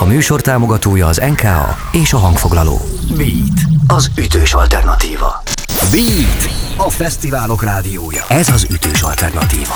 A műsor támogatója az NKA és a hangfoglaló. Beat, az ütős alternatíva. Beat, a fesztiválok rádiója. Ez az ütős alternatíva.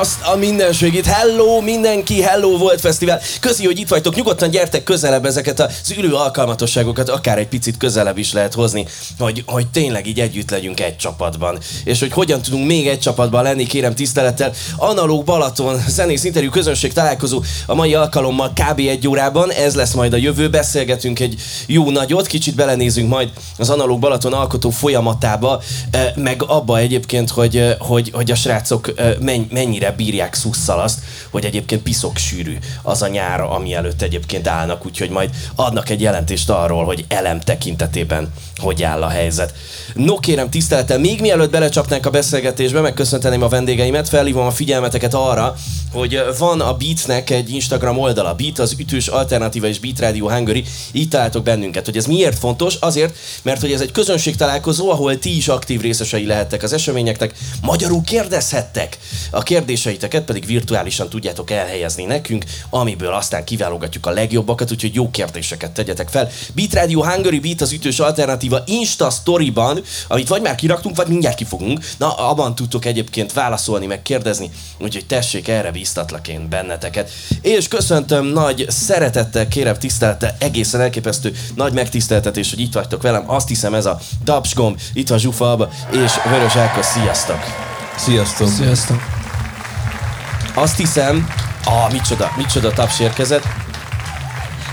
Azt a mindenségét. Hello mindenki, hello volt fesztivál. Köszi, hogy itt vagytok. Nyugodtan gyertek közelebb ezeket az ülő alkalmatosságokat, akár egy picit közelebb is lehet hozni, hogy, hogy tényleg így együtt legyünk egy csapatban. És hogy hogyan tudunk még egy csapatban lenni, kérem tisztelettel. Analóg Balaton, zenész interjú közönség találkozó a mai alkalommal kb. egy órában. Ez lesz majd a jövő. Beszélgetünk egy jó nagyot, kicsit belenézünk majd az Analóg Balaton alkotó folyamatába, eh, meg abba egyébként, hogy, eh, hogy, hogy a srácok eh, mennyire mennyire bírják szusszal azt, hogy egyébként piszok sűrű az a nyár, ami előtt egyébként állnak, úgyhogy majd adnak egy jelentést arról, hogy elem tekintetében hogy áll a helyzet. No kérem tisztelettel, még mielőtt belecsapnánk a beszélgetésbe, megköszönteném a vendégeimet, felhívom a figyelmeteket arra, hogy van a Beatnek egy Instagram oldala, Beat az ütős alternatíva és Beat Radio Hungary, így találtok bennünket. Hogy ez miért fontos? Azért, mert hogy ez egy közönség találkozó, ahol ti is aktív részesei lehettek az eseményeknek, magyarul kérdezhettek. A kérdéseiteket pedig virtuálisan tudjátok elhelyezni nekünk, amiből aztán kiválogatjuk a legjobbakat, úgyhogy jó kérdéseket tegyetek fel. Beat Radio Hungary, Beat az ütős alternatíva Insta Storyban, amit vagy már kiraktunk, vagy mindjárt kifogunk. Na, abban tudtok egyébként válaszolni, meg kérdezni, úgyhogy tessék erre biztatlak én benneteket. És köszöntöm nagy szeretettel, kérem tisztelettel, egészen elképesztő nagy megtiszteltetés, hogy itt vagytok velem. Azt hiszem ez a Tapsgomb, itt van Zsufa Alba és Vörös Ákos, sziasztok! Sziasztok! Sziasztok! Azt hiszem, ah, micsoda, micsoda taps érkezett.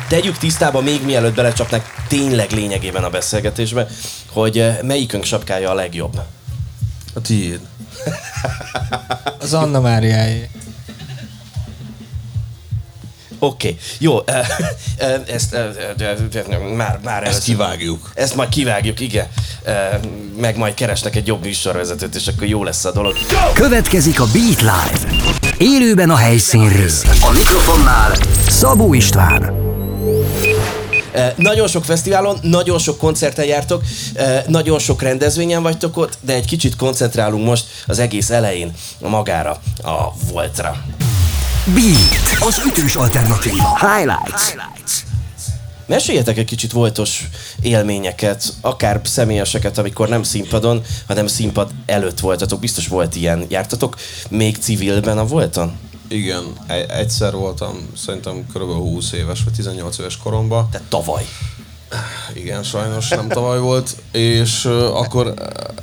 Tegyük tisztába még mielőtt belecsapnak tényleg lényegében a beszélgetésbe, hogy eh, melyikünk sapkája a legjobb. A tiéd. Az Anna Máriáé. Oké, okay. jó, ezt már, már Ezt kivágjuk. Ezt majd kivágjuk, igen. Meg majd keresnek egy jobb műsorvezetőt, és akkor jó lesz a dolog. Következik a Beat Live. Élőben a helyszínről. A mikrofonnál Szabó István. Nagyon sok fesztiválon, nagyon sok koncerten jártok, nagyon sok rendezvényen vagytok ott, de egy kicsit koncentrálunk most az egész elején magára, a Voltra. Beat, az ütős alternatíva. Highlights. Meséljetek egy kicsit voltos élményeket, akár személyeseket, amikor nem színpadon, hanem színpad előtt voltatok. Biztos volt ilyen. Jártatok még civilben a volton? Igen, egyszer voltam, szerintem kb. 20 éves vagy 18 éves koromban. Tehát tavaly. Igen, sajnos nem tavaly volt, és uh, akkor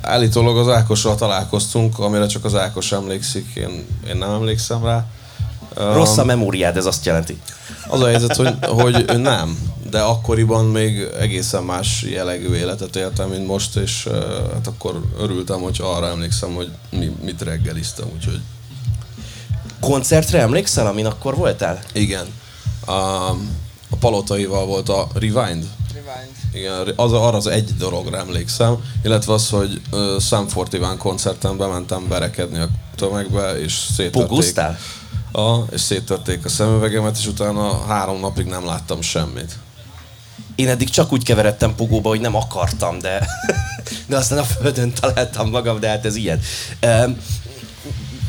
állítólag az Ákossal találkoztunk, amire csak az Ákos emlékszik, én, én nem emlékszem rá. Rossz a memóriád, ez azt jelenti. Az a helyzet, hogy, hogy nem, de akkoriban még egészen más jellegű életet éltem, mint most, és hát akkor örültem, hogy arra emlékszem, hogy mi, mit reggeliztem, úgyhogy... Koncertre emlékszel, amin akkor voltál? Igen. A, a palotaival volt a Rewind. Rewind. Igen, az, arra az egy dologra emlékszem, illetve az, hogy uh, Sam Fortiván koncerten bementem berekedni a tömegbe, és széttörték. Pogoztál? A, és széttörték a szemüvegemet, és utána három napig nem láttam semmit. Én eddig csak úgy keveredtem pugóba, hogy nem akartam, de, de aztán a földön találtam magam, de hát ez ilyen.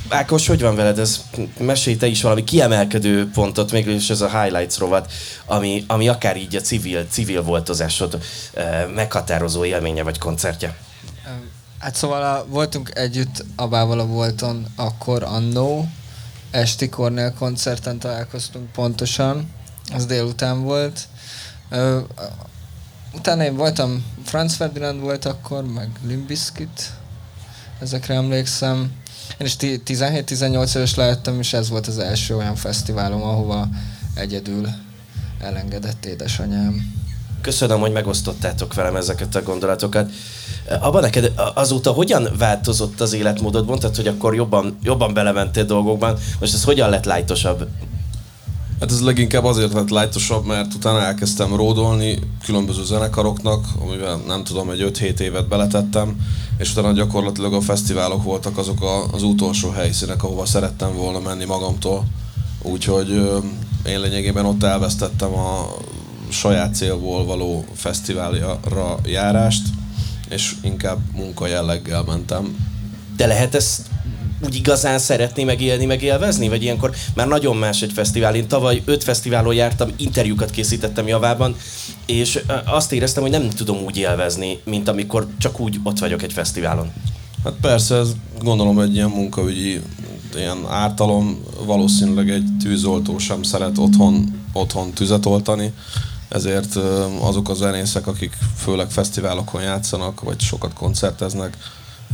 Ákos, hogy van veled? Ez, mesélj te is valami kiemelkedő pontot, mégis ez a highlights rovat, ami, ami akár így a civil, civil voltozásod uh, meghatározó élménye vagy koncertje. Hát szóval a, voltunk együtt Abával a Volton akkor annó, esti Cornell koncerten találkoztunk pontosan, az délután volt. Utána én voltam, Franz Ferdinand volt akkor, meg Limbiskit, ezekre emlékszem. Én is 17-18 éves lehettem, és ez volt az első olyan fesztiválom, ahova egyedül elengedett édesanyám. Köszönöm, hogy megosztottátok velem ezeket a gondolatokat. Abban neked azóta hogyan változott az életmódod? Mondtad, hogy akkor jobban, jobban belementél dolgokban. Most ez hogyan lett lájtosabb? Hát ez leginkább azért lett lájtosabb, mert utána elkezdtem ródolni különböző zenekaroknak, amivel nem tudom, egy 5-7 évet beletettem, és utána gyakorlatilag a fesztiválok voltak azok a, az utolsó helyszínek, ahova szerettem volna menni magamtól. Úgyhogy én lényegében ott elvesztettem a saját célból való fesztiválra járást, és inkább munka jelleggel mentem. De lehet ezt úgy igazán szeretné megélni, megélvezni? Vagy ilyenkor már nagyon más egy fesztivál. Én tavaly öt fesztiválon jártam, interjúkat készítettem javában, és azt éreztem, hogy nem tudom úgy élvezni, mint amikor csak úgy ott vagyok egy fesztiválon. Hát persze, ez gondolom egy ilyen munkaügyi ilyen ártalom, valószínűleg egy tűzoltó sem szeret otthon, otthon tüzet oltani, ezért azok a zenészek, akik főleg fesztiválokon játszanak, vagy sokat koncerteznek,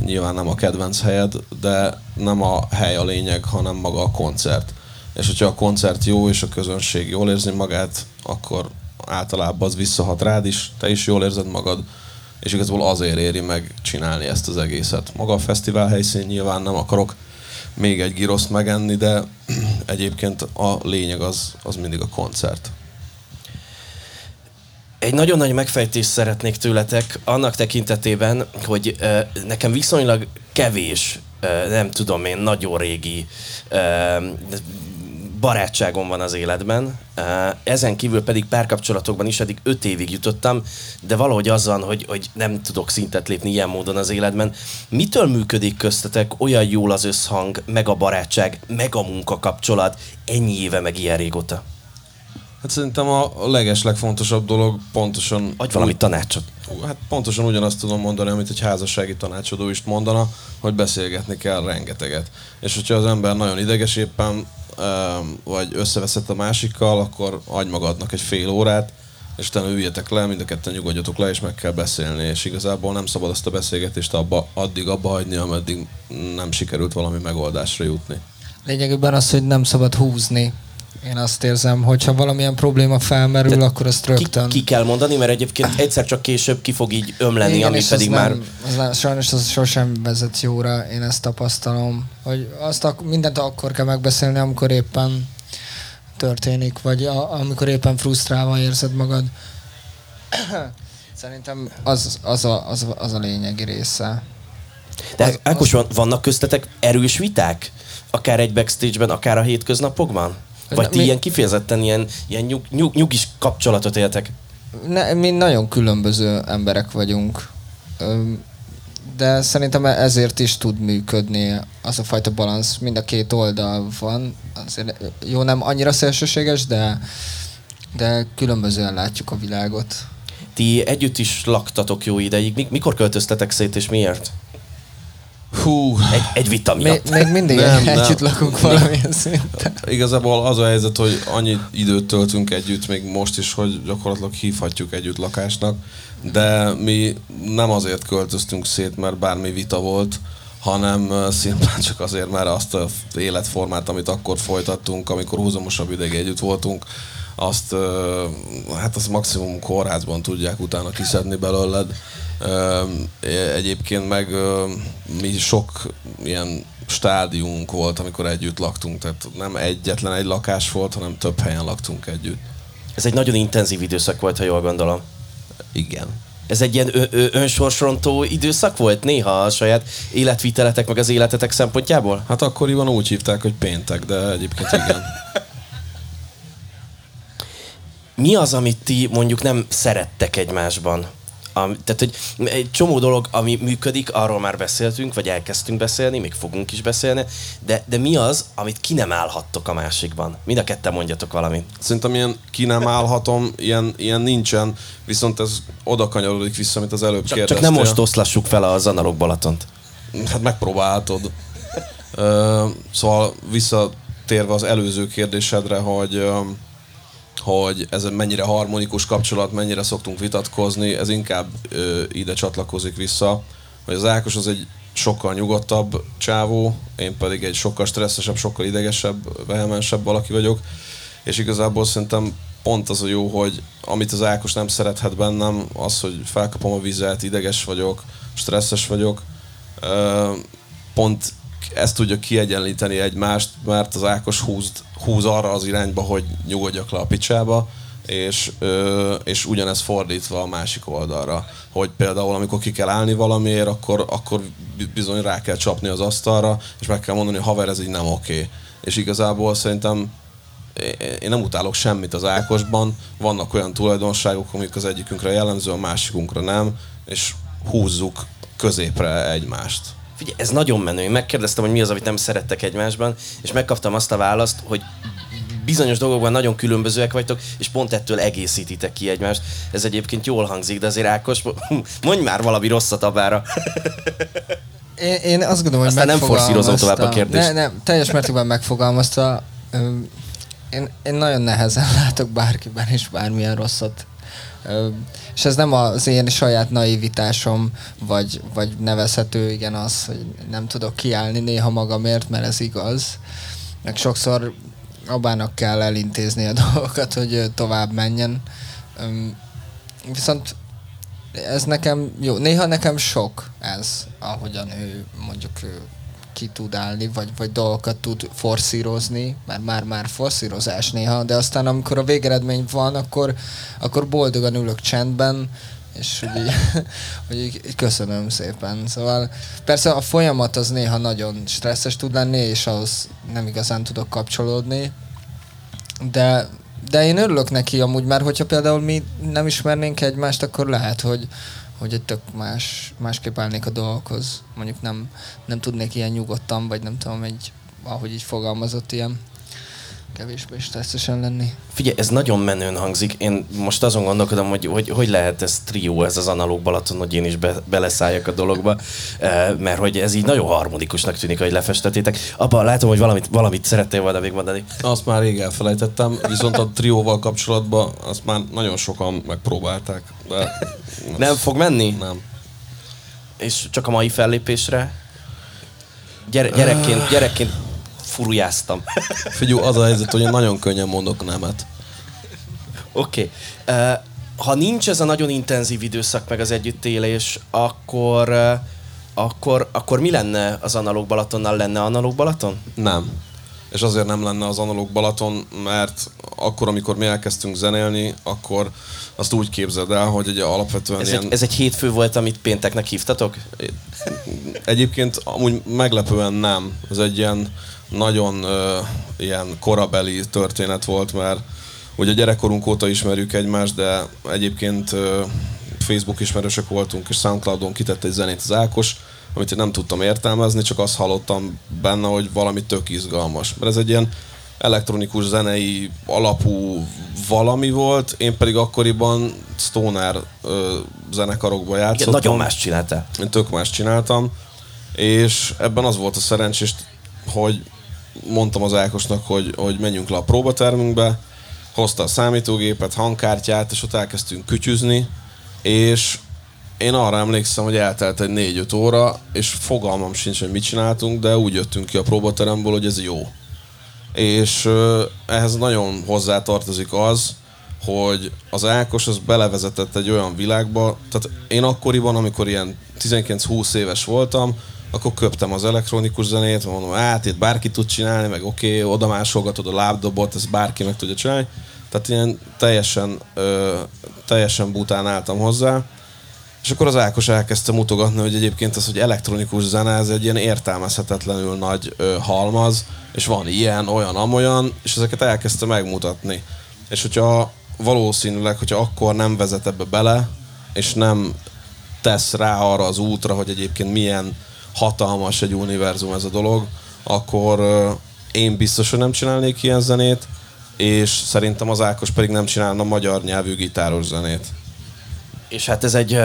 nyilván nem a kedvenc helyed, de nem a hely a lényeg, hanem maga a koncert. És hogyha a koncert jó, és a közönség jól érzi magát, akkor általában az visszahat rád is, te is jól érzed magad, és igazából azért éri meg csinálni ezt az egészet. Maga a fesztivál helyszín nyilván nem akarok még egy giroszt megenni, de egyébként a lényeg az, az mindig a koncert. Egy nagyon nagy megfejtést szeretnék tőletek annak tekintetében, hogy uh, nekem viszonylag kevés, uh, nem tudom én, nagyon régi uh, barátságom van az életben, ezen kívül pedig párkapcsolatokban is eddig öt évig jutottam, de valahogy azzal, hogy, hogy nem tudok szintet lépni ilyen módon az életben. Mitől működik köztetek olyan jól az összhang, meg a barátság, meg a munkakapcsolat ennyi éve, meg ilyen régóta? Hát szerintem a leges legfontosabb dolog pontosan... Adj valami úgy, tanácsot. Hát pontosan ugyanazt tudom mondani, amit egy házassági tanácsadó is mondana, hogy beszélgetni kell rengeteget. És hogyha az ember nagyon ideges éppen, vagy összeveszett a másikkal, akkor adj magadnak egy fél órát, és utána üljetek le, mind a ketten nyugodjatok le, és meg kell beszélni, és igazából nem szabad azt a beszélgetést abba, addig abba hagyni, ameddig nem sikerült valami megoldásra jutni. Lényegében az, hogy nem szabad húzni én azt érzem, hogy ha valamilyen probléma felmerül, De akkor azt rögtön... Ki, ki kell mondani, mert egyébként egyszer csak később ki fog így ömleni, Igen, ami pedig az már... Nem, az nem, sajnos az sosem vezet jóra, én ezt tapasztalom. Hogy azt ak- mindent akkor kell megbeszélni, amikor éppen történik, vagy a, amikor éppen frusztrálva érzed magad. Szerintem az, az, a, az, az a lényegi része. De az, Ákos, az... vannak köztetek erős viták? Akár egy backstage-ben, akár a hétköznapokban? Vagy ti mi... ilyen kifejezetten ilyen, ilyen nyug, nyug, nyugis kapcsolatot éltek? Ne, mi nagyon különböző emberek vagyunk. De szerintem ezért is tud működni az a fajta balansz. Mind a két oldal van. Azért jó, nem annyira szélsőséges, de, de különbözően látjuk a világot. Ti együtt is laktatok jó ideig. Mikor költöztetek szét, és miért? Hú. Egy, egy vita miatt. Még, még mindig nem, együtt nem. lakunk valamilyen szinten. Igazából az a helyzet, hogy annyi időt töltünk együtt, még most is, hogy gyakorlatilag hívhatjuk együtt lakásnak, de mi nem azért költöztünk szét, mert bármi vita volt, hanem szimplán csak azért, mert azt az életformát, amit akkor folytattunk, amikor húzamosabb ideig együtt voltunk, azt hát az maximum kórházban tudják utána kiszedni belőled Egyébként meg mi sok ilyen stádiumunk volt, amikor együtt laktunk, tehát nem egyetlen egy lakás volt, hanem több helyen laktunk együtt. Ez egy nagyon intenzív időszak volt, ha jól gondolom. Igen. Ez egy ilyen ö- ö- önsorsrontó időszak volt néha a saját életviteletek meg az életetek szempontjából? Hát akkoriban úgy hívták, hogy péntek, de egyébként igen. Mi az, amit ti mondjuk nem szerettek egymásban? Am, tehát, hogy egy csomó dolog, ami működik, arról már beszéltünk, vagy elkezdtünk beszélni, még fogunk is beszélni, de, de mi az, amit ki nem állhattok a másikban? Mind a ketten mondjatok valamit. Szerintem ilyen ki nem állhatom, ilyen, ilyen nincsen, viszont ez oda kanyarodik vissza, amit az előbb csak, kérdeztél. Csak nem most oszlassuk fel az analóg Balatont. Hát megpróbáltod. szóval visszatérve az előző kérdésedre, hogy hogy ez mennyire harmonikus kapcsolat, mennyire szoktunk vitatkozni, ez inkább ö, ide csatlakozik vissza, hogy az Ákos az egy sokkal nyugodtabb csávó, én pedig egy sokkal stresszesebb, sokkal idegesebb, vehemensebb valaki vagyok, és igazából szerintem pont az a jó, hogy amit az Ákos nem szerethet bennem, az, hogy felkapom a vizet, ideges vagyok, stresszes vagyok, pont ezt tudja kiegyenlíteni egymást, mert az Ákos húz, húz arra az irányba, hogy nyugodjak le a picsába, és, ö, és ugyanez fordítva a másik oldalra. Hogy például amikor ki kell állni valamiért, akkor, akkor bizony rá kell csapni az asztalra, és meg kell mondani, hogy haver, ez így nem oké. Okay. És igazából szerintem én nem utálok semmit az Ákosban, vannak olyan tulajdonságok, amik az egyikünkre jellemző, a másikunkra nem, és húzzuk középre egymást. Figyelj, ez nagyon menő. Én megkérdeztem, hogy mi az, amit nem szerettek egymásban, és megkaptam azt a választ, hogy bizonyos dolgokban nagyon különbözőek vagytok, és pont ettől egészítitek ki egymást. Ez egyébként jól hangzik, de azért Ákos, mondj már valami rosszat abára. Én, én azt gondolom, hogy Aztán nem forszírozom tovább a kérdést. Ne, nem, teljes mértékben megfogalmazta. Én, én nagyon nehezen látok bárkiben is bármilyen rosszat. És ez nem az én saját naivitásom, vagy, vagy nevezhető, igen, az, hogy nem tudok kiállni néha magamért, mert ez igaz. Meg sokszor abának kell elintézni a dolgokat, hogy tovább menjen. Viszont ez nekem jó. Néha nekem sok ez, ahogyan ő mondjuk ki tud állni, vagy, vagy dolgokat tud forszírozni, mert már-már forszírozás néha, de aztán amikor a végeredmény van, akkor, akkor boldogan ülök csendben, és hogy, így, hogy így, köszönöm szépen. Szóval persze a folyamat az néha nagyon stresszes tud lenni, és ahhoz nem igazán tudok kapcsolódni, de, de én örülök neki amúgy, mert hogyha például mi nem ismernénk egymást, akkor lehet, hogy, hogy egy tök más, másképp állnék a dolgokhoz. Mondjuk nem, nem tudnék ilyen nyugodtan, vagy nem tudom, egy, ahogy így fogalmazott, ilyen kevésbé stresszesen lenni. Figyelj, ez nagyon menőn hangzik. Én most azon gondolkodom, hogy hogy, hogy lehet ez trió, ez az analóg Balaton, hogy én is be, beleszálljak a dologba, mert hogy ez így nagyon harmonikusnak tűnik, hogy lefestetétek. Abban látom, hogy valamit, valamit szerettél volna még mondani. Azt már rég elfelejtettem, viszont a trióval kapcsolatban azt már nagyon sokan megpróbálták. De... Nem fog menni? Nem. És csak a mai fellépésre? Gyere, gyerekként, gyerekként furujáztam. Figyelj, az a helyzet, hogy én nagyon könnyen mondok nemet. Oké. Okay. Uh, ha nincs ez a nagyon intenzív időszak meg az együttélés, akkor, uh, akkor, akkor mi lenne az analóg Balatonnal? Lenne analóg Balaton? Nem. És azért nem lenne az analóg Balaton, mert akkor, amikor mi elkezdtünk zenélni, akkor azt úgy képzeld el, hogy egy alapvetően ez ilyen... Egy, ez egy hétfő volt, amit pénteknek hívtatok? Egyébként amúgy meglepően nem. Ez egy ilyen nagyon ö, ilyen korabeli történet volt, mert ugye gyerekkorunk óta ismerjük egymást, de egyébként ö, Facebook ismerősök voltunk, és Soundcloudon kitett egy zenét az Ákos, amit én nem tudtam értelmezni, csak azt hallottam benne, hogy valami tök izgalmas. Mert ez egy ilyen elektronikus zenei alapú valami volt, én pedig akkoriban stoner ö, zenekarokba játszottam. Igen, nagyon más csináltál. Én tök más csináltam, és ebben az volt a szerencsés, hogy mondtam az Ákosnak, hogy, hogy menjünk le a próbatermünkbe, hozta a számítógépet, hangkártyát, és ott elkezdtünk kütyüzni, és én arra emlékszem, hogy eltelt egy 4-5 óra, és fogalmam sincs, hogy mit csináltunk, de úgy jöttünk ki a próbateremből, hogy ez jó. És ehhez nagyon hozzátartozik az, hogy az Ákos az belevezetett egy olyan világba, tehát én akkoriban, amikor ilyen 19-20 éves voltam, akkor köptem az elektronikus zenét, mondom, hát itt bárki tud csinálni, meg oké, okay, oda másolgatod a lábdobot, ezt bárki meg tudja csinálni. Tehát ilyen teljesen, ö, teljesen bután álltam hozzá. És akkor az Ákos elkezdte mutogatni, hogy egyébként az, hogy elektronikus zene, ez egy ilyen értelmezhetetlenül nagy ö, halmaz, és van ilyen, olyan, amolyan, és ezeket elkezdte megmutatni. És hogyha valószínűleg, hogyha akkor nem vezet ebbe bele, és nem tesz rá arra az útra, hogy egyébként milyen hatalmas egy univerzum ez a dolog, akkor én biztos, hogy nem csinálnék ilyen zenét, és szerintem az Ákos pedig nem csinálna magyar nyelvű gitáros zenét. És hát ez egy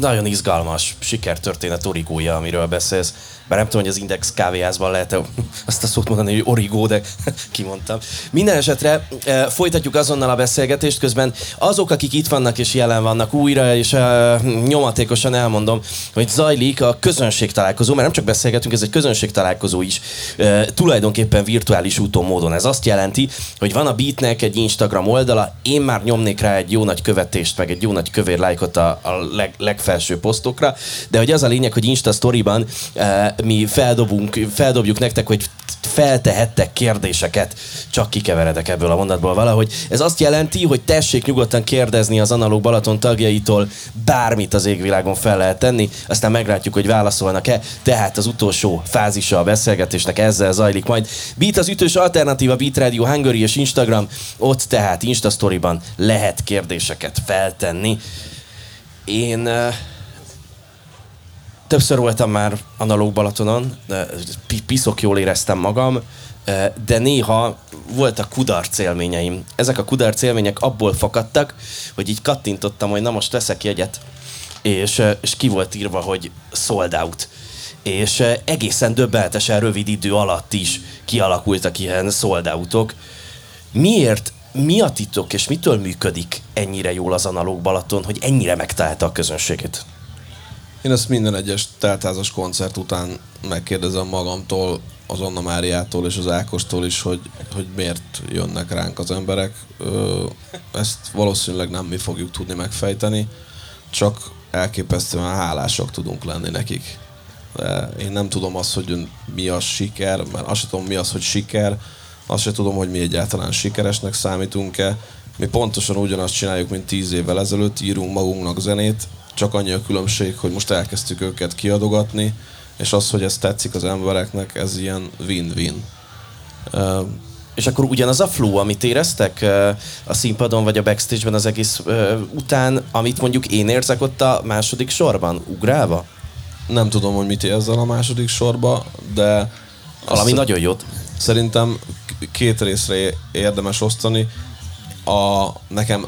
nagyon izgalmas sikertörténet origója, amiről beszélsz bár nem tudom, hogy az Index kávéházban lehet azt a szót mondani, hogy origó, de kimondtam. Minden esetre e, folytatjuk azonnal a beszélgetést, közben azok, akik itt vannak és jelen vannak újra, és e, nyomatékosan elmondom, hogy zajlik a közönség találkozó, mert nem csak beszélgetünk, ez egy közönség találkozó is, e, tulajdonképpen virtuális úton módon. Ez azt jelenti, hogy van a Beatnek egy Instagram oldala, én már nyomnék rá egy jó nagy követést, meg egy jó nagy kövér lájkot a, a leg, legfelső posztokra, de hogy az a lényeg, hogy Insta Storyban e, mi feldobunk, feldobjuk nektek, hogy feltehettek kérdéseket, csak kikeveredek ebből a mondatból valahogy. Ez azt jelenti, hogy tessék nyugodtan kérdezni az Analóg Balaton tagjaitól, bármit az égvilágon fel lehet tenni, aztán meglátjuk, hogy válaszolnak-e. Tehát az utolsó fázisa a beszélgetésnek ezzel zajlik majd. Beat az ütős alternatíva, Beat Radio Hungary és Instagram, ott tehát Insta Storyban lehet kérdéseket feltenni. Én Többször voltam már analóg Balatonon, piszok jól éreztem magam, de néha voltak kudarc élményeim. Ezek a kudarc élmények abból fakadtak, hogy így kattintottam, hogy na most veszek jegyet, és, és ki volt írva, hogy sold out. És egészen döbbenetesen rövid idő alatt is kialakultak ilyen sold outok. Miért mi a titok, és mitől működik ennyire jól az analóg Balaton, hogy ennyire megtalálta a közönségét? Én ezt minden egyes teltházas koncert után megkérdezem magamtól, az Anna Máriától és az Ákostól is, hogy, hogy miért jönnek ránk az emberek. Ezt valószínűleg nem mi fogjuk tudni megfejteni, csak elképesztően hálásak tudunk lenni nekik. De én nem tudom azt, hogy mi a siker, mert azt sem tudom mi az, hogy siker, azt sem tudom, hogy mi egyáltalán sikeresnek számítunk-e. Mi pontosan ugyanazt csináljuk, mint tíz évvel ezelőtt, írunk magunknak zenét, csak annyi a különbség, hogy most elkezdtük őket kiadogatni, és az, hogy ez tetszik az embereknek, ez ilyen win-win. Uh, és akkor ugyanaz a flow, amit éreztek a színpadon vagy a backstage-ben az egész után, amit mondjuk én érzek ott a második sorban, ugrálva? Nem tudom, hogy mit érzel a második sorba, de... Valami nagyon jót. Szerintem két részre érdemes osztani. A, nekem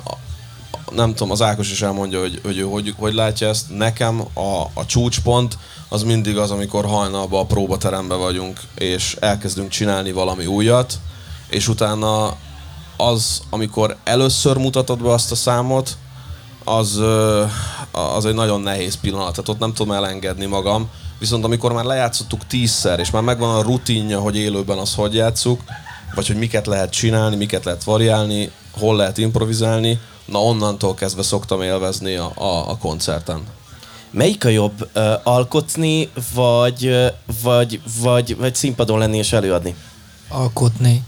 nem tudom, az Ákos is elmondja, hogy, hogy, hogy, hogy látja ezt. Nekem a, a csúcspont az mindig az, amikor hajnalban a próbateremben vagyunk, és elkezdünk csinálni valami újat, és utána az, amikor először mutatod be azt a számot, az, az egy nagyon nehéz pillanat, tehát ott nem tudom elengedni magam. Viszont amikor már lejátszottuk tízszer, és már megvan a rutinja, hogy élőben az hogy játszuk, vagy hogy miket lehet csinálni, miket lehet variálni, hol lehet improvizálni, na onnantól kezdve szoktam élvezni a, a, a koncerten. Melyik a jobb, uh, alkotni, vagy, vagy, vagy, vagy színpadon lenni és előadni? Alkotni.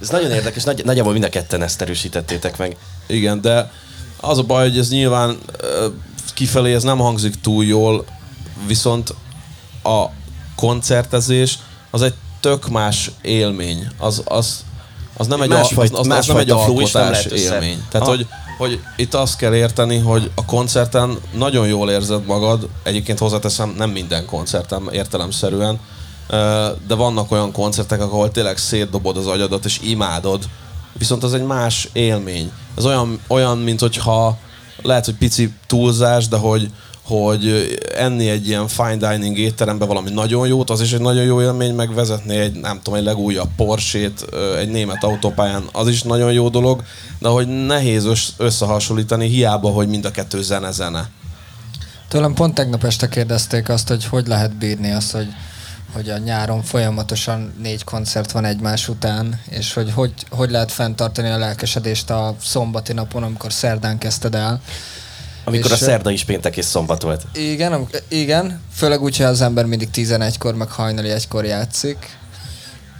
Ez nagyon érdekes, nagy, nagyjából mind a ketten ezt erősítettétek meg. Igen, de az a baj, hogy ez nyilván uh, kifelé ez nem hangzik túl jól, viszont a koncertezés az egy tök más élmény. Az, az, az nem egy, másfajta, az, az, az nem egy alkotás élmény. Tehát, hogy, hogy itt azt kell érteni, hogy a koncerten nagyon jól érzed magad, egyébként hozzáteszem, nem minden koncerten értelemszerűen, de vannak olyan koncertek, ahol tényleg szétdobod az agyadat és imádod, viszont az egy más élmény. Ez olyan, olyan mint hogyha lehet, hogy pici túlzás, de hogy, hogy enni egy ilyen fine dining étterembe valami nagyon jót, az is egy nagyon jó élmény, meg vezetni egy, nem tudom, egy legújabb Porsét egy német autópályán, az is nagyon jó dolog, de hogy nehéz összehasonlítani, hiába, hogy mind a kettő zene-zene. Tőlem pont tegnap este kérdezték azt, hogy hogy lehet bírni azt, hogy, hogy a nyáron folyamatosan négy koncert van egymás után, és hogy hogy, hogy lehet fenntartani a lelkesedést a szombati napon, amikor szerdán kezdted el. Amikor és, a szerda is péntek és szombat volt. Igen, igen. Főleg úgy, hogy az ember mindig 11-kor, meg hajnali egykor játszik.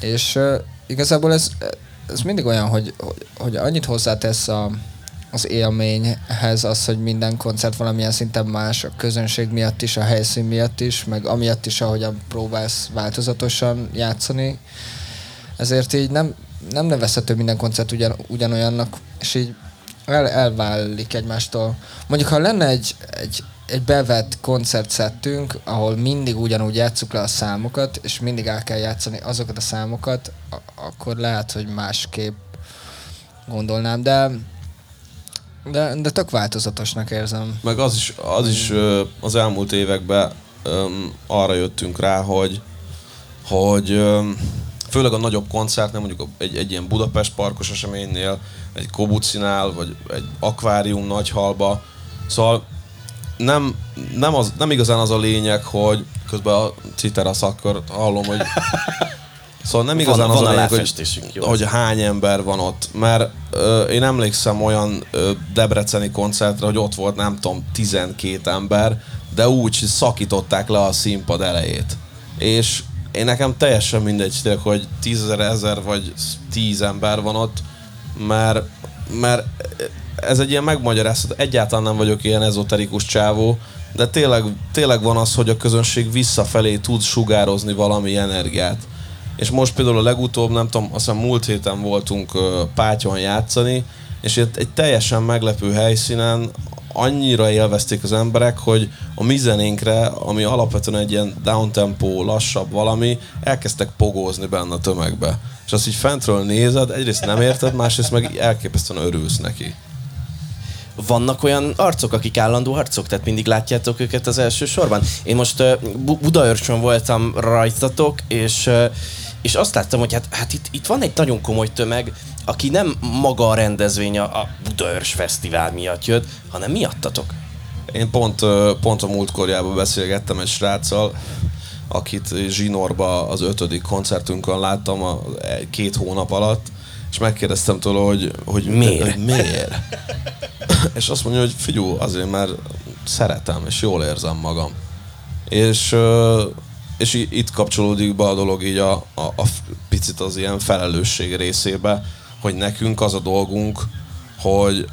És uh, igazából ez, ez mindig olyan, hogy, hogy, hogy annyit hozzátesz a, az élményhez az, hogy minden koncert valamilyen szinten más, a közönség miatt is, a helyszín miatt is, meg amiatt is, ahogyan próbálsz változatosan játszani. Ezért így nem, nem nevezhető minden koncert ugyan, ugyanolyannak, és így el, elválik egymástól. Mondjuk, ha lenne egy, egy, egy bevett koncertszettünk, ahol mindig ugyanúgy játsszuk le a számokat, és mindig el kell játszani azokat a számokat, akkor lehet, hogy másképp gondolnám, de de, de tök változatosnak érzem. Meg az is, az, is az elmúlt években arra jöttünk rá, hogy, hogy főleg a nagyobb koncertnél, mondjuk egy, egy ilyen Budapest parkos eseménynél, egy Kobucinál, vagy egy akvárium nagyhalba. Szóval nem, nem, az, nem igazán az a lényeg, hogy közben a citerasz akkor hallom, hogy Szóval nem igazán van, az van a lényeg, hogy, hogy hány ember van ott, mert ö, én emlékszem olyan ö, debreceni koncertre, hogy ott volt nem tudom 12 ember, de úgy szakították le a színpad elejét. És én nekem teljesen mindegy, hogy tízezer, ezer vagy tíz ember van ott, mert, mert ez egy ilyen megmagyarázhat, egyáltalán nem vagyok ilyen ezoterikus csávó, de tényleg, tényleg van az, hogy a közönség visszafelé tud sugározni valami energiát. És most például a legutóbb, nem tudom, azt hiszem múlt héten voltunk Pátyon játszani, és egy teljesen meglepő helyszínen, annyira élvezték az emberek, hogy a mi zenénkre, ami alapvetően egy ilyen downtempo, lassabb valami, elkezdtek pogózni benne a tömegbe. És azt így fentről nézed, egyrészt nem érted, másrészt meg elképesztően örülsz neki. Vannak olyan arcok, akik állandó arcok, tehát mindig látjátok őket az első sorban. Én most uh, Budaörsön voltam rajtatok, és, uh, és azt láttam, hogy hát, hát itt, itt van egy nagyon komoly tömeg, aki nem maga a rendezvény a Budaörs Fesztivál miatt jött, hanem miattatok. Én pont, pont a múltkorjában beszélgettem egy sráccal, akit Zsinorba az ötödik koncertünkön láttam a két hónap alatt, és megkérdeztem tőle, hogy, hogy miért? Hogy miért? és azt mondja, hogy figyú, azért mert szeretem, és jól érzem magam. És, és itt kapcsolódik be a dolog így a, a, a picit az ilyen felelősség részébe, hogy nekünk az a dolgunk, hogy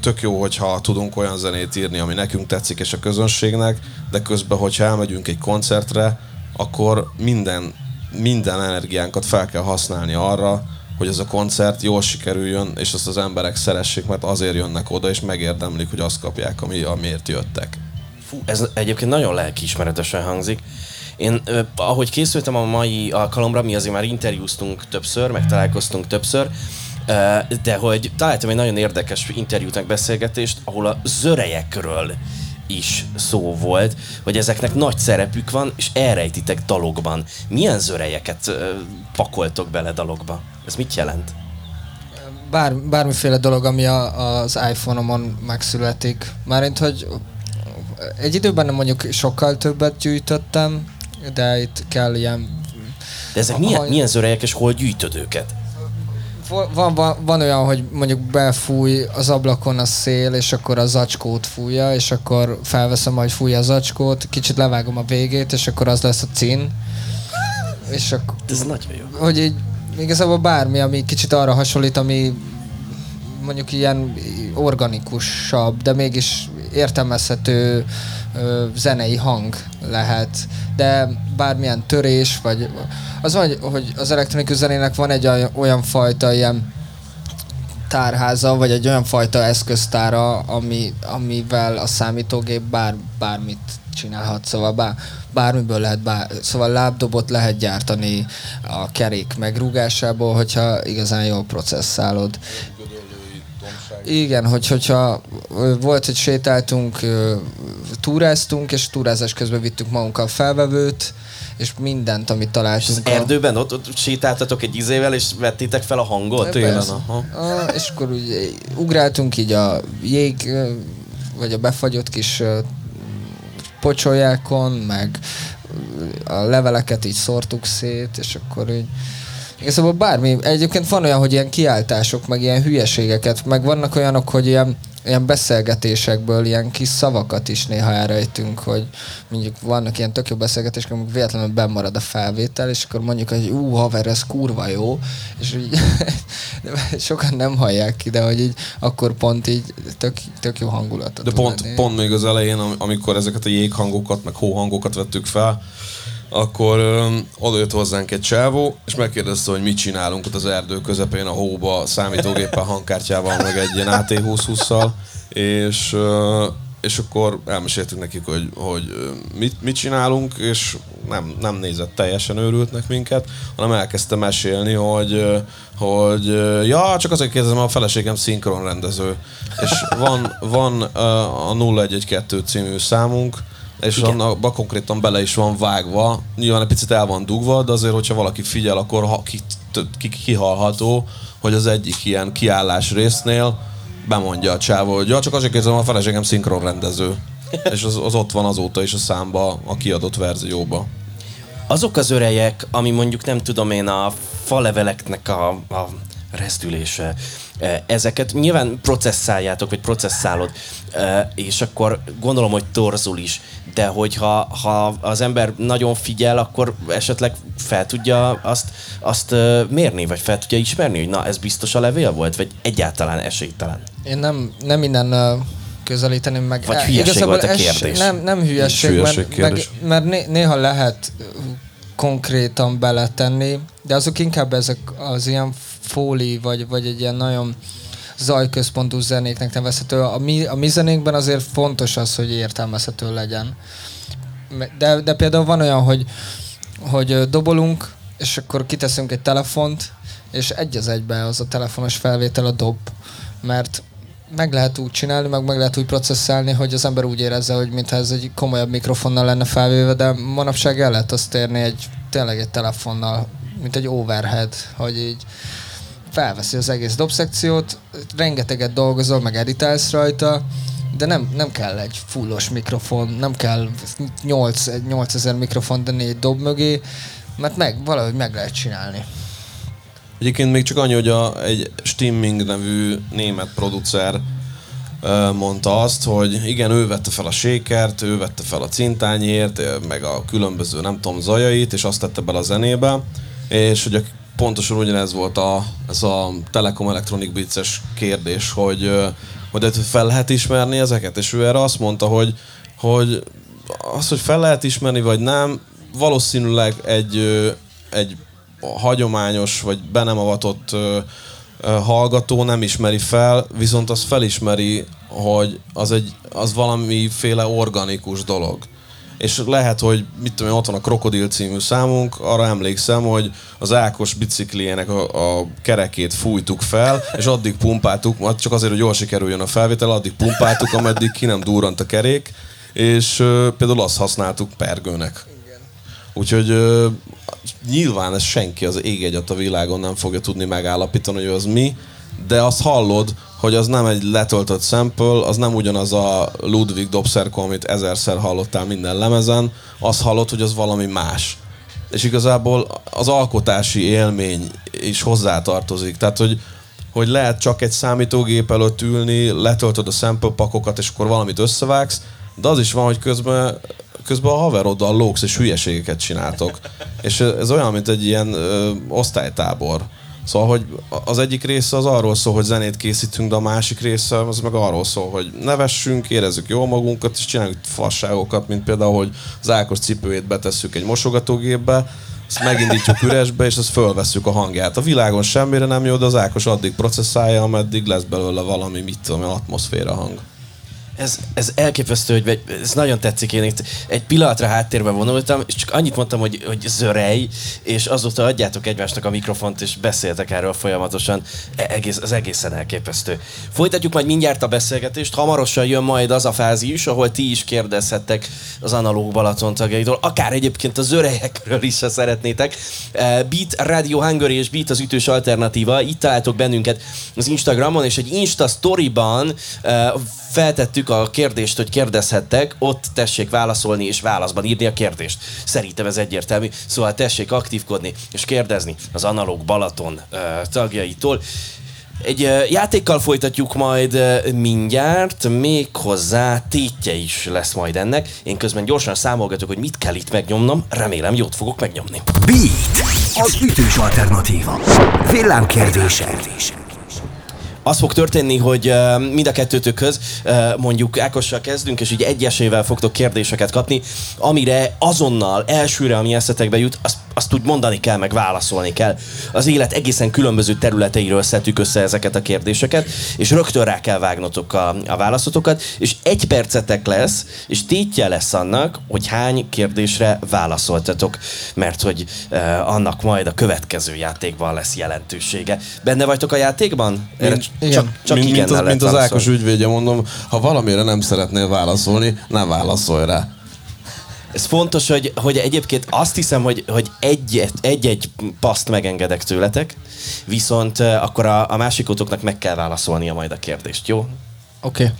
tök jó, hogyha tudunk olyan zenét írni, ami nekünk tetszik és a közönségnek, de közben, hogyha elmegyünk egy koncertre, akkor minden, minden energiánkat fel kell használni arra, hogy ez a koncert jól sikerüljön, és azt az emberek szeressék, mert azért jönnek oda, és megérdemlik, hogy azt kapják, ami, amiért jöttek. Fú, ez egyébként nagyon lelkiismeretesen hangzik. Én, ahogy készültem a mai alkalomra, mi azért már interjúztunk többször, meg találkoztunk többször, de hogy találtam egy nagyon érdekes interjút, meg beszélgetést, ahol a zörejekről is szó volt, hogy ezeknek nagy szerepük van, és elrejtitek dalokban. Milyen zörejeket pakoltok bele dalokba? Ez mit jelent? Bár, bármiféle dolog, ami a, az iPhone-omon megszületik. Márint, hogy egy időben mondjuk sokkal többet gyűjtöttem, de itt kell ilyen... De ezek milyen, milyen zörejek, és hol gyűjtöd őket? Van, van, van olyan, hogy mondjuk befúj az ablakon a szél, és akkor a zacskót fújja, és akkor felveszem, hogy fújja a zacskót, kicsit levágom a végét, és akkor az lesz a cín. És akkor, Ez nagyon jó. Hogy így igazából bármi, ami kicsit arra hasonlít, ami mondjuk ilyen organikusabb, de mégis értelmezhető zenei hang lehet, de bármilyen törés, vagy az van, hogy az elektronikus zenének van egy olyan fajta ilyen tárháza, vagy egy olyan fajta eszköztára, ami, amivel a számítógép bár, bármit csinálhat, szóval bár, bármiből lehet, bár, szóval lábdobot lehet gyártani a kerék megrúgásából, hogyha igazán jól processzálod. Igen, hogy, hogyha volt, hogy sétáltunk, túráztunk, és túrázás közben vittük magunkkal felvevőt, és mindent, amit találtunk. És az erdőben ott, ott sétáltatok egy izével, és vettétek fel a hangot? Télen, aha. És akkor úgy ugráltunk így a jég, vagy a befagyott kis pocsolyákon, meg a leveleket így szórtuk szét, és akkor így Igazából bármi, egyébként van olyan, hogy ilyen kiáltások, meg ilyen hülyeségeket, meg vannak olyanok, hogy ilyen, ilyen beszélgetésekből ilyen kis szavakat is néha elrejtünk, hogy mondjuk vannak ilyen tök jó beszélgetések, amikor véletlenül bemarad a felvétel, és akkor mondjuk, hogy ú, haver, ez kurva jó, és így sokan nem hallják ki, de hogy így akkor pont így tök, tök jó hangulatot De pont, lenni. pont még az elején, amikor ezeket a jéghangokat, meg hóhangokat vettük fel, akkor oda jött hozzánk egy csávó, és megkérdezte, hogy mit csinálunk ott az erdő közepén a hóba, számítógéppel, hangkártyával, meg egy ilyen AT20-20-szal, és, és akkor elmeséltük nekik, hogy, hogy mit, mit csinálunk, és nem, nem nézett teljesen őrültnek minket, hanem elkezdte mesélni, hogy, hogy ja, csak azért kérdezem, a feleségem szinkronrendező. És van, van a 0112 című számunk, és abban konkrétan bele is van vágva. Nyilván egy picit el van dugva, de azért, hogyha valaki figyel, akkor ha, ki, ki, kihalható, hogy az egyik ilyen kiállás résznél bemondja a csávó, hogy ja, csak azért kérdezem, a feleségem szinkronrendező. és az, az ott van azóta is a számba, a kiadott verzióba. Azok az örejek, ami mondjuk nem tudom én a faleveleknek a, a rezdülése, ezeket nyilván processzáljátok, vagy processzálod, e, és akkor gondolom, hogy torzul is, de hogyha ha az ember nagyon figyel, akkor esetleg fel tudja azt, azt e, mérni, vagy fel tudja ismerni, hogy na, ez biztos a levél volt, vagy egyáltalán esélytelen? Én nem, nem minden közelíteni meg. Vagy hülyeség volt a kérdés. Nem, nem hülyeség, hülyeség mert, meg, mert néha lehet konkrétan beletenni, de azok inkább ezek az ilyen fóli, vagy, vagy egy ilyen nagyon zajközpontú zenéknek nevezhető. A mi, a mi zenénkben azért fontos az, hogy értelmezhető legyen. De, de például van olyan, hogy, hogy dobolunk, és akkor kiteszünk egy telefont, és egy az egybe az a telefonos felvétel a dob, mert meg lehet úgy csinálni, meg meg lehet úgy processzálni, hogy az ember úgy érezze, hogy mintha ez egy komolyabb mikrofonnal lenne felvéve, de manapság el lehet azt érni egy, tényleg egy telefonnal, mint egy overhead, hogy így felveszi az egész dobszekciót, rengeteget dolgozol, meg editálsz rajta, de nem, nem kell egy fullos mikrofon, nem kell 8, 8000 mikrofon, de négy dob mögé, mert meg, valahogy meg lehet csinálni. Egyébként még csak annyi, hogy a, egy Stimming nevű német producer mondta azt, hogy igen, ő vette fel a sékert, ő vette fel a cintányért, meg a különböző, nem tudom, zajait, és azt tette bele a zenébe, és hogy pontosan ugyanez volt a, ez a Telekom Electronic Beats-es kérdés, hogy, hogy fel lehet ismerni ezeket, és ő erre azt mondta, hogy, hogy az, hogy fel lehet ismerni, vagy nem, valószínűleg egy, egy hagyományos, vagy be nem avatott hallgató nem ismeri fel, viszont az felismeri, hogy az, egy, az valamiféle organikus dolog. És lehet, hogy mit tudom ott van a Krokodil című számunk, arra emlékszem, hogy az Ákos bicikliének a, a kerekét fújtuk fel, és addig pumpáltuk, csak azért, hogy jól sikerüljön a felvétel, addig pumpáltuk, ameddig ki nem durrant a kerék, és uh, például azt használtuk pergőnek. Úgyhogy uh, nyilván ez senki az ég egyet a világon nem fogja tudni megállapítani, hogy az mi, de azt hallod, hogy az nem egy letöltött sample, az nem ugyanaz a Ludwig Dobszerko, amit ezerszer hallottál minden lemezen, azt hallod, hogy az valami más. És igazából az alkotási élmény is hozzátartozik. Tehát, hogy, hogy lehet csak egy számítógép előtt ülni, letöltöd a sample pakokat, és akkor valamit összevágsz, de az is van, hogy közben közben a haveroddal lóksz és hülyeségeket csináltok. És ez olyan, mint egy ilyen ö, osztálytábor. Szóval, hogy az egyik része az arról szól, hogy zenét készítünk, de a másik része az meg arról szól, hogy nevessünk, érezzük jól magunkat, és csináljuk fasságokat, mint például, hogy az Ákos cipőjét betesszük egy mosogatógépbe, ezt megindítjuk üresbe, és azt fölvesszük a hangját. A világon semmire nem jó, de az Ákos addig processzálja, ameddig lesz belőle valami, mit tudom, atmoszféra hang ez, ez elképesztő, hogy ez nagyon tetszik. Én itt egy pillanatra háttérbe vonultam, és csak annyit mondtam, hogy, hogy zörej, és azóta adjátok egymásnak a mikrofont, és beszéltek erről folyamatosan. E, egész, az egészen elképesztő. Folytatjuk majd mindjárt a beszélgetést. Hamarosan jön majd az a fázis, ahol ti is kérdezhettek az analóg Balaton tagjaitól, akár egyébként a zörejekről is, ha szeretnétek. E, Beat Radio Hungary és Beat az ütős alternatíva. Itt találtok bennünket az Instagramon, és egy Insta Storyban e, a kérdést, hogy kérdezhettek, ott tessék válaszolni és válaszban írni a kérdést. Szerintem ez egyértelmű. Szóval tessék aktívkodni és kérdezni az Analóg Balaton uh, tagjaitól. Egy uh, játékkal folytatjuk majd uh, mindjárt, még hozzá tétje is lesz majd ennek. Én közben gyorsan számolgatok, hogy mit kell itt megnyomnom, remélem jót fogok megnyomni. Beat, az ütős alternatíva. Villámkérdése. kérdése az fog történni, hogy mind a kettőtökhöz mondjuk Ákossal kezdünk, és így egyesével fogtok kérdéseket kapni, amire azonnal, elsőre, ami eszetekbe jut, azt, azt úgy mondani kell, meg válaszolni kell. Az élet egészen különböző területeiről szedtük össze ezeket a kérdéseket, és rögtön rá kell vágnotok a, a válaszotokat, és egy percetek lesz, és tétje lesz annak, hogy hány kérdésre válaszoltatok, mert hogy uh, annak majd a következő játékban lesz jelentősége. Benne vagytok a játékban? Erre igen. Csak, csak mint, mint, az, mint az Ákos ügyvédje mondom, ha valamire nem szeretnél válaszolni, nem válaszolj rá. Ez fontos, hogy, hogy egyébként azt hiszem, hogy, hogy egy-egy egy paszt megengedek tőletek, viszont akkor a, a másikotoknak meg kell válaszolnia majd a kérdést, jó? Oké. Okay.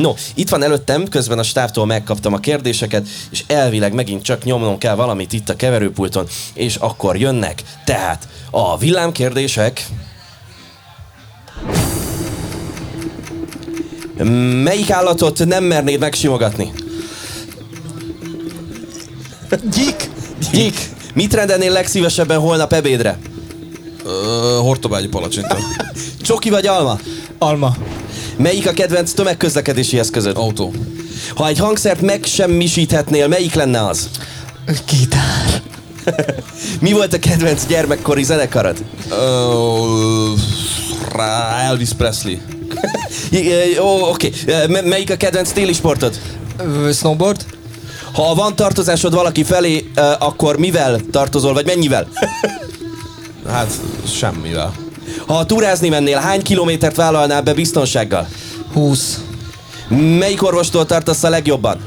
No, itt van előttem, közben a stábtól megkaptam a kérdéseket, és elvileg megint csak nyomnom kell valamit itt a keverőpulton, és akkor jönnek. Tehát a villámkérdések Melyik állatot nem mernéd megsimogatni? Gyik! Gyik! Mit rendelnél legszívesebben holnap ebédre? Uh, hortobágyi palacsinta. Csoki vagy alma? Alma. Melyik a kedvenc tömegközlekedési eszközöd? Autó. Ha egy hangszert megsemmisíthetnél, melyik lenne az? Gitár. Mi volt a kedvenc gyermekkori zenekarod? Uh, Elvis Presley. Ó, oké. Okay. Melyik a kedvenc téli sportod? Ö, Snowboard? Ha van tartozásod valaki felé, akkor mivel tartozol, vagy mennyivel? Hát semmivel. Ha túrázni mennél, hány kilométert vállalnál be biztonsággal? 20. Melyik orvostól tartasz a legjobban?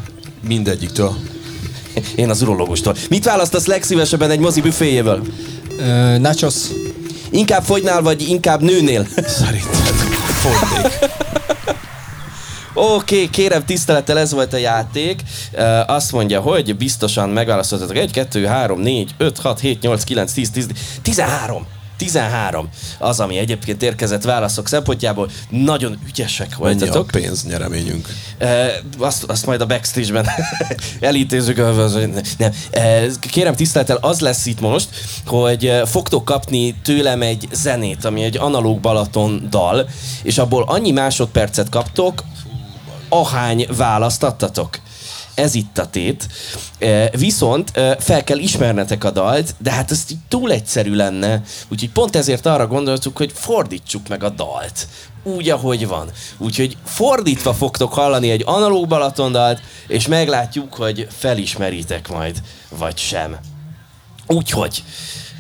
Mindegyiktől. Én az urológustól. Mit választasz legszívesebben egy mozi büféjéből? Ö, nachos. Inkább fogynál, vagy inkább nőnél? Szerinted fogynék. Oké, okay, kérem tisztelettel, ez volt a játék. Uh, azt mondja, hogy biztosan megválaszoltatok 1, 2, 3, 4, 5, 6, 7, 8, 9, 10, 10, 13. 13. Az, ami egyébként érkezett válaszok szempontjából. Nagyon ügyesek Mennyi a voltatok. pénznyereményünk? Uh, azt, azt majd a backstage-ben elítézzük. Nem. Uh, kérem tisztelettel, az lesz itt most, hogy fogtok kapni tőlem egy zenét, ami egy analóg Balaton dal, és abból annyi másodpercet kaptok, ahány választ adtatok. Ez itt a tét. E, Viszont e, fel kell ismernetek a dalt, de hát ez így túl egyszerű lenne. Úgyhogy pont ezért arra gondoltuk, hogy fordítsuk meg a dalt. Úgy, ahogy van. Úgyhogy fordítva fogtok hallani egy analóg Balatondalt, és meglátjuk, hogy felismeritek majd, vagy sem. Úgyhogy,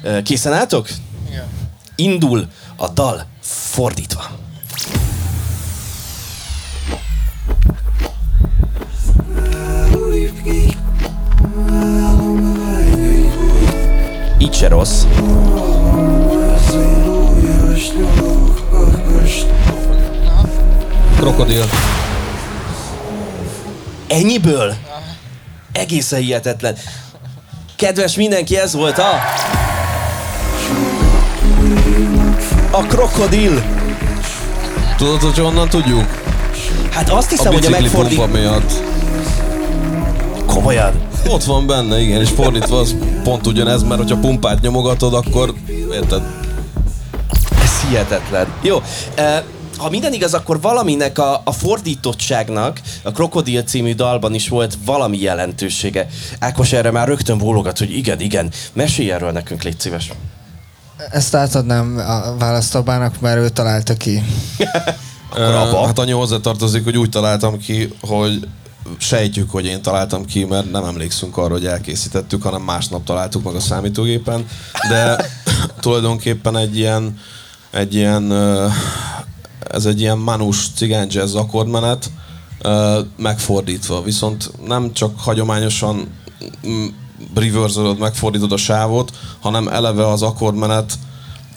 e, készen álltok? Igen. Indul a dal fordítva. Így se rossz. Krokodil. Ennyiből? Egészen hihetetlen. Kedves mindenki, ez volt a... A krokodil. Tudod, hogy honnan tudjuk? Hát azt A hiszem, hogy a megfordít... miatt. Komolyan. Ott van benne, igen, és fordítva az pont ugyanez, mert hogyha pumpát nyomogatod, akkor érted? Ez hihetetlen. Jó, eh, ha minden igaz, akkor valaminek a, a fordítottságnak a Krokodil című dalban is volt valami jelentősége. Ákos erre már rögtön bólogat, hogy igen, igen. Mesélj erről nekünk, légy szíves. Ezt átadnám a választóbának, mert ő találta ki. Akkor abba. Hát annyi hozzátartozik, hogy úgy találtam ki, hogy sejtjük, hogy én találtam ki, mert nem emlékszünk arra, hogy elkészítettük, hanem másnap találtuk meg a számítógépen, de tulajdonképpen egy ilyen, egy ilyen ez egy ilyen manus cigány jazz akkordmenet, megfordítva, viszont nem csak hagyományosan reverse megfordítod a sávot, hanem eleve az akkordmenet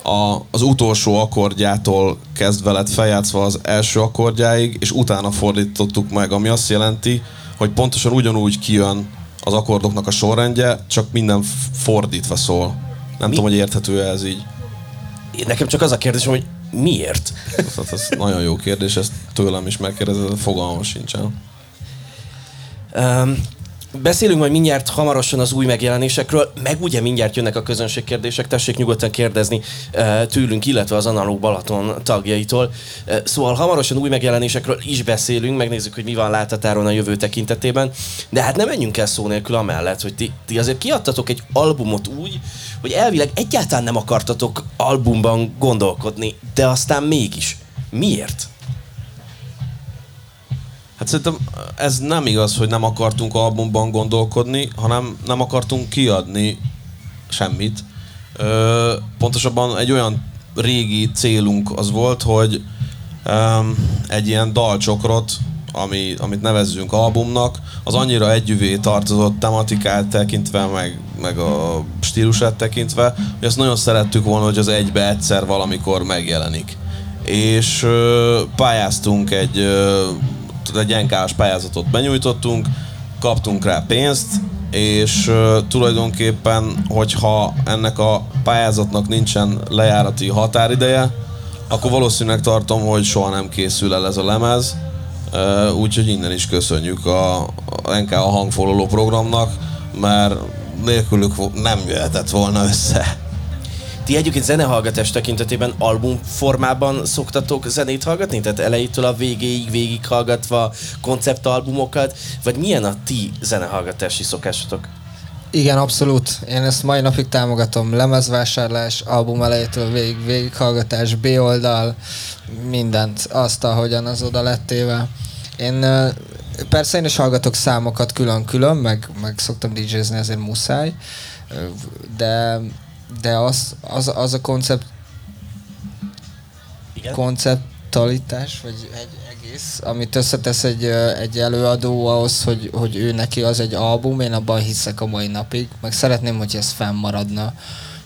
a, az utolsó akkordjától kezdve lett feljátszva az első akkordjáig, és utána fordítottuk meg, ami azt jelenti, hogy pontosan ugyanúgy kijön az akkordoknak a sorrendje, csak minden fordítva szól. Nem Mi? tudom, hogy érthető ez így. Nekem csak az a kérdésem, hogy miért? Tehát ez nagyon jó kérdés, ezt tőlem is megkérdezed, de fogalmam sincsen. Um, beszélünk majd mindjárt hamarosan az új megjelenésekről, meg ugye mindjárt jönnek a közönségkérdések, tessék nyugodtan kérdezni uh, tőlünk, illetve az Analóg Balaton tagjaitól. Uh, szóval hamarosan új megjelenésekről is beszélünk, megnézzük, hogy mi van látatáron a jövő tekintetében, de hát nem menjünk el szó nélkül amellett, hogy ti, ti azért kiadtatok egy albumot úgy, hogy elvileg egyáltalán nem akartatok albumban gondolkodni, de aztán mégis. Miért? Hát szerintem ez nem igaz, hogy nem akartunk albumban gondolkodni, hanem nem akartunk kiadni semmit. Ö, pontosabban egy olyan régi célunk az volt, hogy um, egy ilyen dalcsokrot, ami, amit nevezzünk albumnak, az annyira együvé tartozott tematikát tekintve, meg, meg a stílusát tekintve, hogy azt nagyon szerettük volna, hogy az egybe egyszer valamikor megjelenik. És ö, pályáztunk egy, ö, egy NK-s pályázatot benyújtottunk, kaptunk rá pénzt, és ö, tulajdonképpen, hogyha ennek a pályázatnak nincsen lejárati határideje, akkor valószínűleg tartom, hogy soha nem készül el ez a lemez, Ö, úgyhogy innen is köszönjük a, a NK a hangfololó programnak, mert nélkülük nem jöhetett volna össze. Ti egyébként zenehallgatás tekintetében album formában szoktatok zenét hallgatni? Tehát elejétől a végéig végighallgatva konceptalbumokat? Vagy milyen a ti zenehallgatási szokásotok? Igen, abszolút. Én ezt mai napig támogatom. Lemezvásárlás, album elejétől végig, végighallgatás, B oldal, mindent, azt, ahogyan az oda lettéve. Én persze én is hallgatok számokat külön-külön, meg, meg szoktam DJ-zni, ezért muszáj, de, de az, az, az a koncept, Igen? konceptualitás, vagy egy egész, amit összetesz egy, egy előadó ahhoz, hogy, hogy ő neki az egy album, én abban hiszek a mai napig, meg szeretném, hogy ez fennmaradna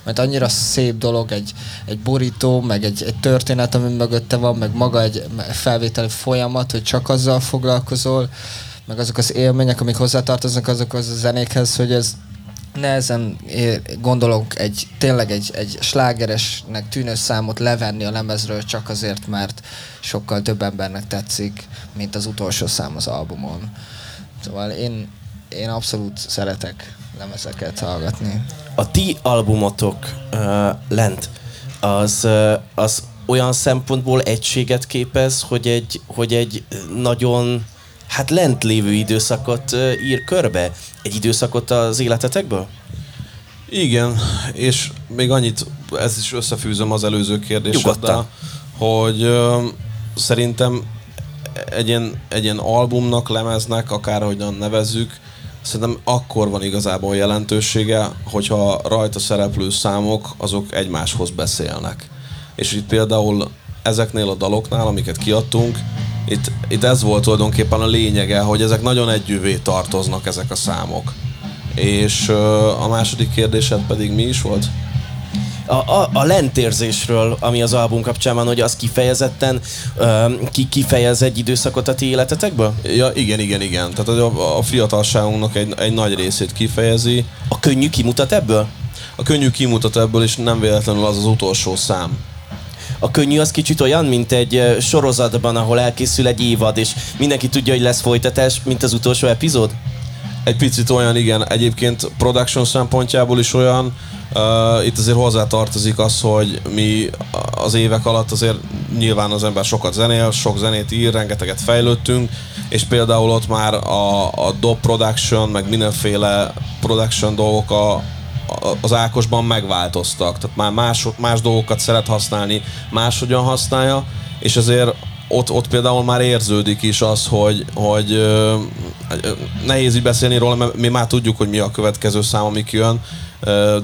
mert annyira szép dolog egy, egy borító, meg egy, egy történet, ami mögötte van, meg maga egy felvételi folyamat, hogy csak azzal foglalkozol, meg azok az élmények, amik hozzátartoznak azokhoz a zenékhez, hogy ez nehezen gondolok egy, tényleg egy, egy slágeresnek tűnő számot levenni a lemezről csak azért, mert sokkal több embernek tetszik, mint az utolsó szám az albumon. Szóval én, én abszolút szeretek lemezeket hallgatni. A ti albumotok uh, lent, az, uh, az olyan szempontból egységet képez, hogy egy, hogy egy nagyon hát lent lévő időszakot ír körbe? Egy időszakot az életetekből? Igen, és még annyit, ez is összefűzöm az előző kérdéseddel, hogy uh, szerintem egy ilyen, egy ilyen albumnak, lemeznek, akárhogyan nevezzük, szerintem akkor van igazából jelentősége, hogyha rajta szereplő számok azok egymáshoz beszélnek. És itt például ezeknél a daloknál, amiket kiadtunk, itt, itt ez volt tulajdonképpen a lényege, hogy ezek nagyon együvé tartoznak ezek a számok. És a második kérdésed pedig mi is volt? a, a, a lentérzésről, ami az album kapcsán van, hogy az kifejezetten uh, ki, kifejez egy időszakot a ti életetekből? Ja, igen, igen, igen. Tehát a, a fiatalságunknak egy, egy nagy részét kifejezi. A könnyű kimutat ebből? A könnyű kimutat ebből, és nem véletlenül az az utolsó szám. A könnyű az kicsit olyan, mint egy sorozatban, ahol elkészül egy évad, és mindenki tudja, hogy lesz folytatás, mint az utolsó epizód? Egy picit olyan, igen. Egyébként production szempontjából is olyan, Uh, itt azért hozzá tartozik az, hogy mi az évek alatt azért nyilván az ember sokat zenél, sok zenét ír, rengeteget fejlődtünk, és például ott már a, a dob production, meg mindenféle production dolgok a, az Ákosban megváltoztak. Tehát már más, más dolgokat szeret használni, máshogyan használja, és azért ott, ott például már érződik is az, hogy, hogy ö, nehéz így beszélni róla, mert mi már tudjuk, hogy mi a következő szám, ami jön,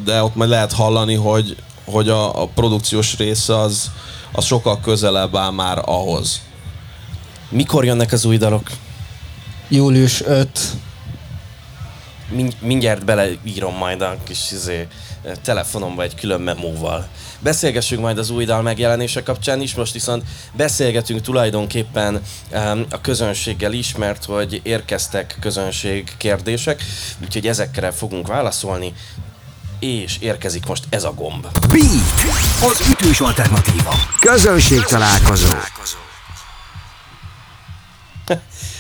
de ott majd lehet hallani, hogy, hogy a, a produkciós része az, az sokkal közelebb áll már ahhoz. Mikor jönnek az új dalok? Július 5. Mind, mindjárt beleírom majd a kis izé, telefonomba egy külön memóval. Beszélgessünk majd az új dal megjelenése kapcsán is, most viszont beszélgetünk tulajdonképpen um, a közönséggel is, mert hogy érkeztek közönség kérdések, úgyhogy ezekre fogunk válaszolni és érkezik most ez a gomb. Beat, az ütős alternatíva. Közönség találkozó.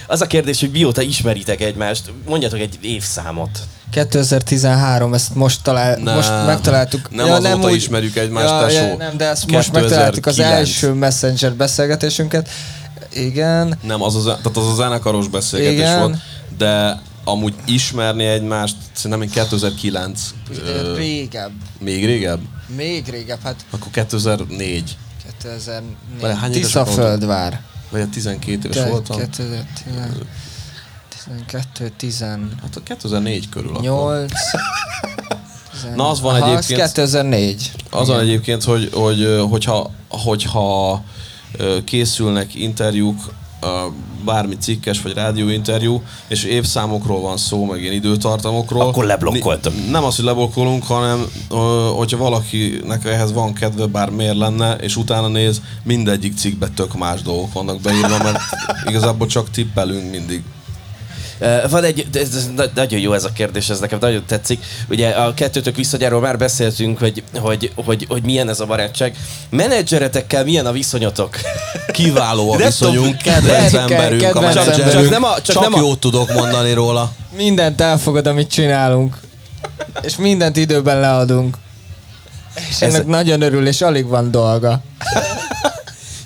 Az a kérdés, hogy mióta ismeritek egymást, mondjatok egy évszámot. 2013, ezt most, talál, ne, most megtaláltuk. Nem ja, azóta nem úgy, ismerjük egymást, ja, tesó. Ja, nem, de ezt 2009. most megtaláltuk az első messenger beszélgetésünket. Igen. Nem, az a, tehát az a zenekaros beszélgetés Igen. volt, de amúgy ismerni egymást, szerintem én 2009. Régebb. Még régebb? Még régebb, hát... Akkor 2004. 2004. Tiszaföldvár. Vagy 12 éves Te, voltam? 2012, 10... Hát a 2004 körül 8... Na az van Aha, egyébként... Az 2004. Az van egyébként, hogy, hogy hogyha, hogyha készülnek interjúk, bármi cikkes vagy rádióinterjú, és évszámokról van szó, meg ilyen időtartamokról. Akkor leblokkoltam. Nem az, hogy leblokkolunk, hanem hogyha valakinek ehhez van kedve, bár miért lenne, és utána néz, mindegyik cikkben tök más dolgok vannak beírva, mert igazából csak tippelünk mindig. Van egy, ez, nagyon jó ez a kérdés, ez nekem nagyon tetszik. Ugye a kettőtök visszagyáról már beszéltünk, hogy, hogy, hogy, hogy milyen ez a barátság. Menedzseretekkel milyen a viszonyotok? Kiváló a viszonyunk, kedvenc emberünk, kedvenc a menedzserünk. Csak, nem a, csak, csak nem a... jót tudok mondani róla. Mindent elfogad, amit csinálunk. És mindent időben leadunk. És ennek ez... nagyon örül, és alig van dolga.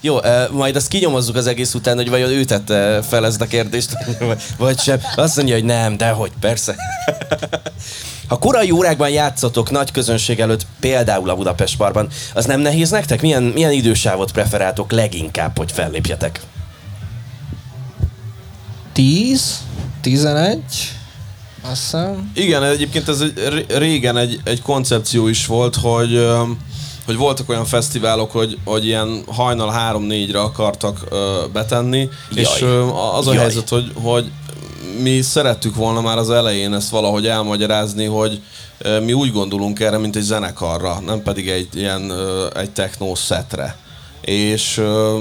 Jó, majd azt kinyomozzuk az egész után, hogy vajon ő tette fel ezt a kérdést, vagy sem. Azt mondja, hogy nem, de hogy persze. Ha korai órákban játszotok nagy közönség előtt, például a Budapest Barban, az nem nehéz nektek? Milyen, milyen idősávot preferáltok leginkább, hogy fellépjetek? 10, 11, azt hiszem. Igen, egyébként ez egy, ré- régen egy, egy koncepció is volt, hogy hogy voltak olyan fesztiválok, hogy, hogy ilyen hajnal 3-4-re akartak ö, betenni, Jaj. és ö, az a Jaj. helyzet, hogy, hogy mi szerettük volna már az elején ezt valahogy elmagyarázni, hogy ö, mi úgy gondolunk erre, mint egy zenekarra, nem pedig egy ilyen ö, egy techno szetre. És, ö,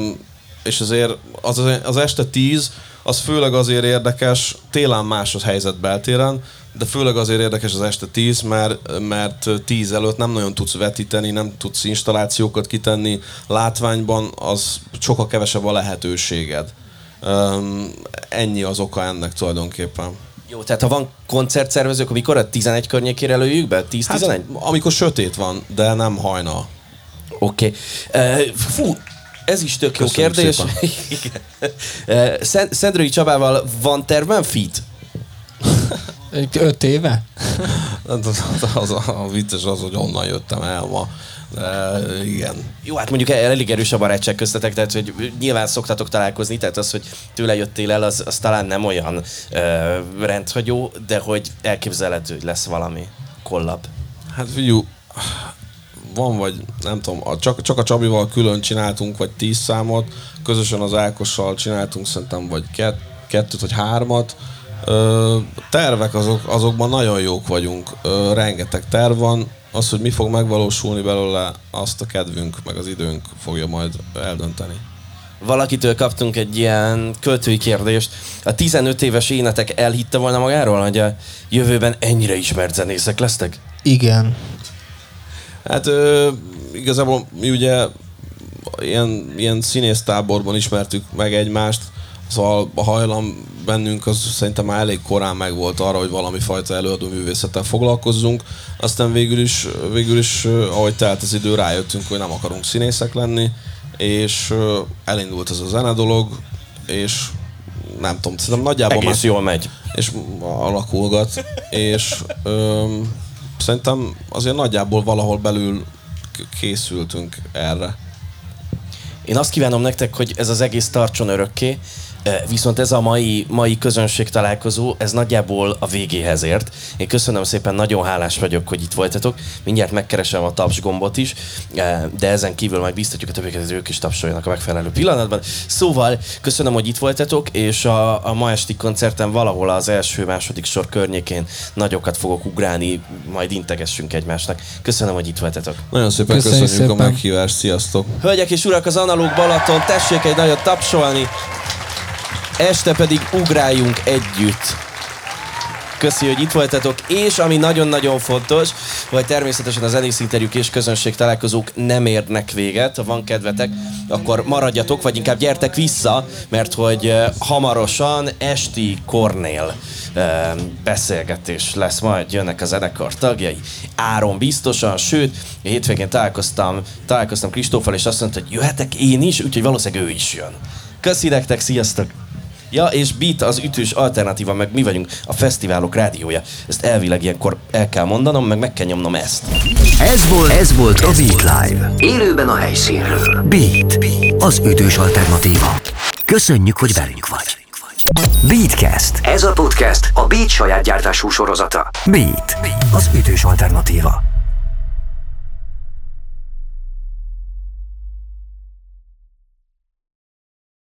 és azért az, az este 10 az főleg azért érdekes, télen más a helyzet beltéren, de főleg azért érdekes az este 10, mert, mert 10 előtt nem nagyon tudsz vetíteni, nem tudsz installációkat kitenni, látványban az sokkal kevesebb a lehetőséged. Um, ennyi az oka ennek tulajdonképpen. Jó, tehát ha van koncertszervezők, amikor a 11 környékére lőjük be? 10-11? Hát, amikor sötét van, de nem hajnal. Oké. Okay. Uh, fú, ez is tök jó Köszönjük kérdés. szépen. Igen. uh, Szent- Szendrői Csabával van tervben fit? Egy öt éve? Hát Az, az, a, a vicces az, hogy onnan jöttem el ma. De igen. Jó, hát mondjuk elég erős a barátság köztetek, tehát hogy nyilván szoktatok találkozni, tehát az, hogy tőle jöttél el, az, az talán nem olyan uh, rendhagyó, de hogy elképzelhető, hogy lesz valami kollab. Hát figyú, van vagy, nem tudom, a, csak, csak a Csabival külön csináltunk vagy tíz számot, közösen az Ákossal csináltunk szerintem vagy kett, kettőt vagy hármat. Ö, tervek azok, azokban nagyon jók vagyunk, Ö, rengeteg terv van, az, hogy mi fog megvalósulni belőle, azt a kedvünk, meg az időnk fogja majd eldönteni. Valakitől kaptunk egy ilyen költői kérdést. A 15 éves énetek elhitte volna magáról, hogy a jövőben ennyire ismert zenészek lesztek? Igen. Hát ö, igazából mi ugye ilyen, ilyen színésztáborban ismertük meg egymást, szóval a hajlam bennünk az szerintem már elég korán megvolt arra, hogy valami fajta előadó művészettel foglalkozzunk. Aztán végül is, végül is ahogy telt az idő, rájöttünk, hogy nem akarunk színészek lenni, és elindult ez a zene dolog, és nem tudom, szerintem nagyjából Egész jól megy. és alakulgat, és öm, szerintem azért nagyjából valahol belül készültünk erre. Én azt kívánom nektek, hogy ez az egész tartson örökké, viszont ez a mai, mai közönség találkozó, ez nagyjából a végéhez ért. Én köszönöm szépen, nagyon hálás vagyok, hogy itt voltatok. Mindjárt megkeresem a taps gombot is, de ezen kívül majd biztatjuk a többieket, hogy ők is tapsoljanak a megfelelő pillanatban. Szóval köszönöm, hogy itt voltatok, és a, a ma esti koncerten valahol az első-második sor környékén nagyokat fogok ugrálni, majd integessünk egymásnak. Köszönöm, hogy itt voltatok. Nagyon szépen Köszönjük köszönjük, szépen. a meghívást, sziasztok! Hölgyek és urak, az Analóg Balaton, tessék egy nagyot tapsolni, este pedig ugráljunk együtt. Köszi, hogy itt voltatok, és ami nagyon-nagyon fontos, hogy természetesen az zenész interjúk és közönség találkozók nem érnek véget. Ha van kedvetek, akkor maradjatok, vagy inkább gyertek vissza, mert hogy hamarosan esti Kornél beszélgetés lesz majd, jönnek a zenekar tagjai. Áron biztosan, sőt, hétvégén találkoztam, találkoztam Kristóffal, és azt mondta, hogy jöhetek én is, úgyhogy valószínűleg ő is jön. Köszi nektek, sziasztok! Ja, és Beat az ütős alternatíva, meg mi vagyunk a fesztiválok rádiója. Ezt elvileg ilyenkor el kell mondanom, meg meg kell nyomnom ezt. Ez volt, ez volt a Beat Live. Élőben a helyszínről. Beat, az ütős alternatíva. Köszönjük, hogy velünk vagy. Beatcast. Ez a podcast a Beat saját gyártású sorozata. Beat, az ütős alternatíva.